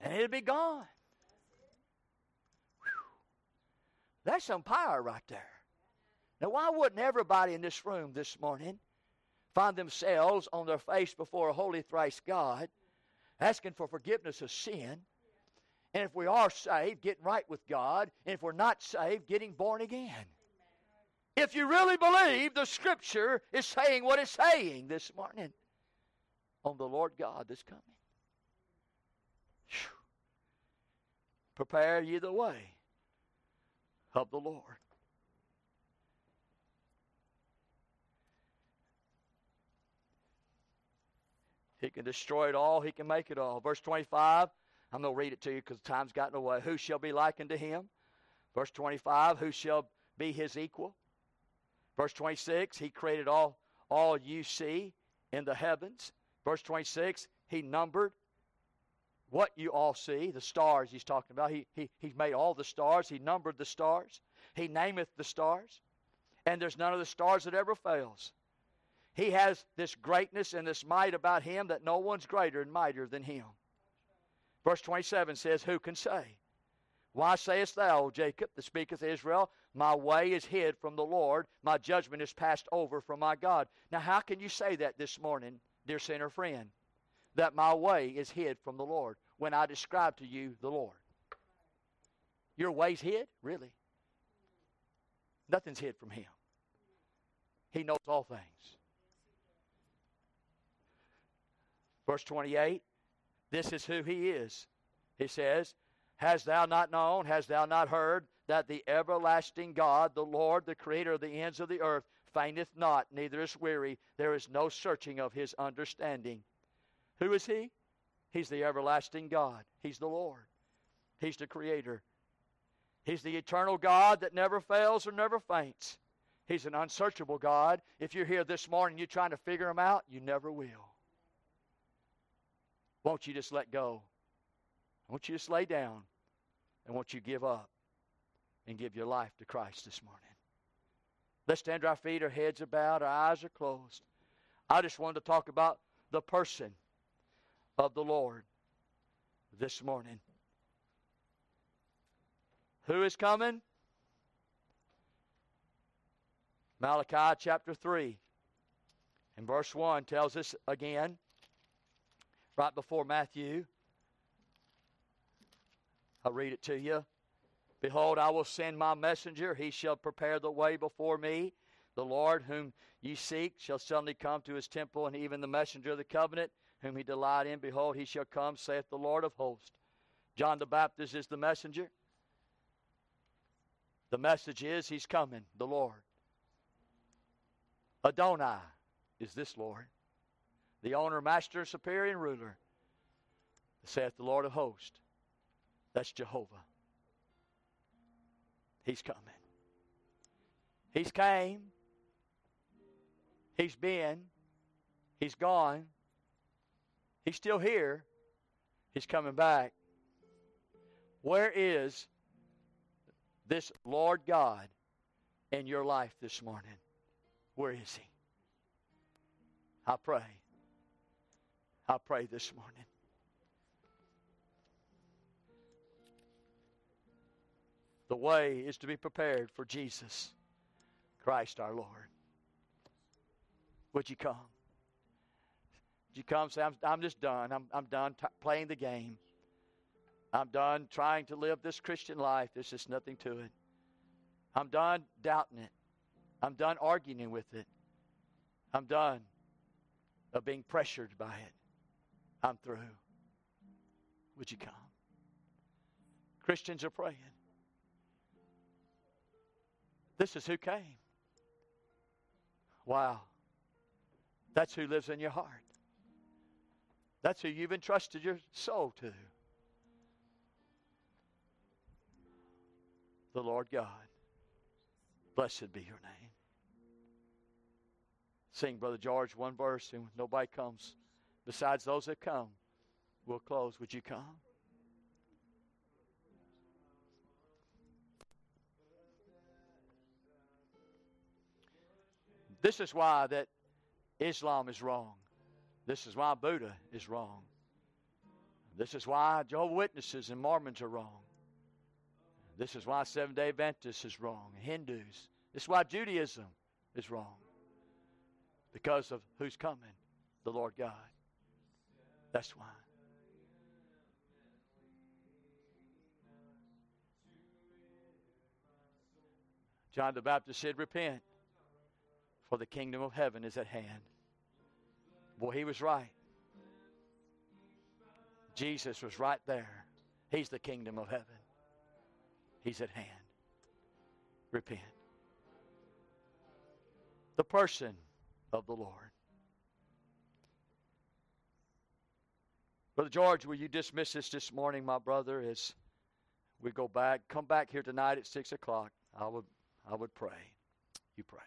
and it'll be gone. Whew. That's some power right there. Now, why wouldn't everybody in this room this morning find themselves on their face before a holy thrice God, asking for forgiveness of sin. And if we are saved, getting right with God. And if we're not saved, getting born again. If you really believe the Scripture is saying what it's saying this morning on the Lord God that's coming. Whew. Prepare ye the way of the Lord. He can destroy it all. He can make it all. Verse 25, I'm going to read it to you because time's gotten away. Who shall be likened to him? Verse 25, who shall be his equal? Verse 26, he created all, all you see in the heavens. Verse 26, he numbered what you all see, the stars he's talking about. He, he, he's made all the stars. He numbered the stars. He nameth the stars. And there's none of the stars that ever fails. He has this greatness and this might about him that no one's greater and mightier than him. Verse 27 says, Who can say? Why sayest thou, Jacob, that speaketh Israel, My way is hid from the Lord, my judgment is passed over from my God? Now, how can you say that this morning, dear sinner friend, that my way is hid from the Lord when I describe to you the Lord? Your way's hid? Really? Nothing's hid from him. He knows all things. Verse 28 This is who he is. He says, Hast thou not known, hast thou not heard, that the everlasting God, the Lord, the creator of the ends of the earth, fainteth not, neither is weary. There is no searching of his understanding. Who is he? He's the everlasting God. He's the Lord. He's the creator. He's the eternal God that never fails or never faints. He's an unsearchable God. If you're here this morning, you're trying to figure him out, you never will. Won't you just let go I want you just lay down. And I want you give up and give your life to Christ this morning. Let's stand to our feet, our heads are bowed, our eyes are closed. I just wanted to talk about the person of the Lord this morning. Who is coming? Malachi chapter 3 and verse 1 tells us again, right before Matthew. I'll read it to you. Behold, I will send my messenger. He shall prepare the way before me. The Lord whom ye seek shall suddenly come to his temple, and even the messenger of the covenant, whom he delight in, behold, he shall come, saith the Lord of hosts. John the Baptist is the messenger. The message is he's coming, the Lord. Adonai is this Lord, the owner, master, superior, and ruler, saith the Lord of hosts. That's Jehovah. He's coming. He's came. He's been. He's gone. He's still here. He's coming back. Where is this Lord God in your life this morning? Where is He? I pray. I pray this morning. The way is to be prepared for Jesus Christ our Lord. Would you come? Would you come say, I'm, I'm just done. I'm, I'm done t- playing the game. I'm done trying to live this Christian life. There's just nothing to it. I'm done doubting it. I'm done arguing with it. I'm done of being pressured by it. I'm through. Would you come? Christians are praying. This is who came. Wow. That's who lives in your heart. That's who you've entrusted your soul to. The Lord God. Blessed be your name. Sing, Brother George, one verse, and nobody comes. Besides those that come, we'll close. Would you come? This is why that Islam is wrong. This is why Buddha is wrong. This is why Jehovah Witnesses and Mormons are wrong. This is why Seventh day Adventists is wrong. Hindus. This is why Judaism is wrong. Because of who's coming? The Lord God. That's why. John the Baptist said, Repent for the kingdom of heaven is at hand. Boy, he was right. Jesus was right there. He's the kingdom of heaven. He's at hand. Repent. The person of the Lord. Brother George, will you dismiss us this morning, my brother, as we go back? Come back here tonight at 6 o'clock. I would, I would pray. You pray.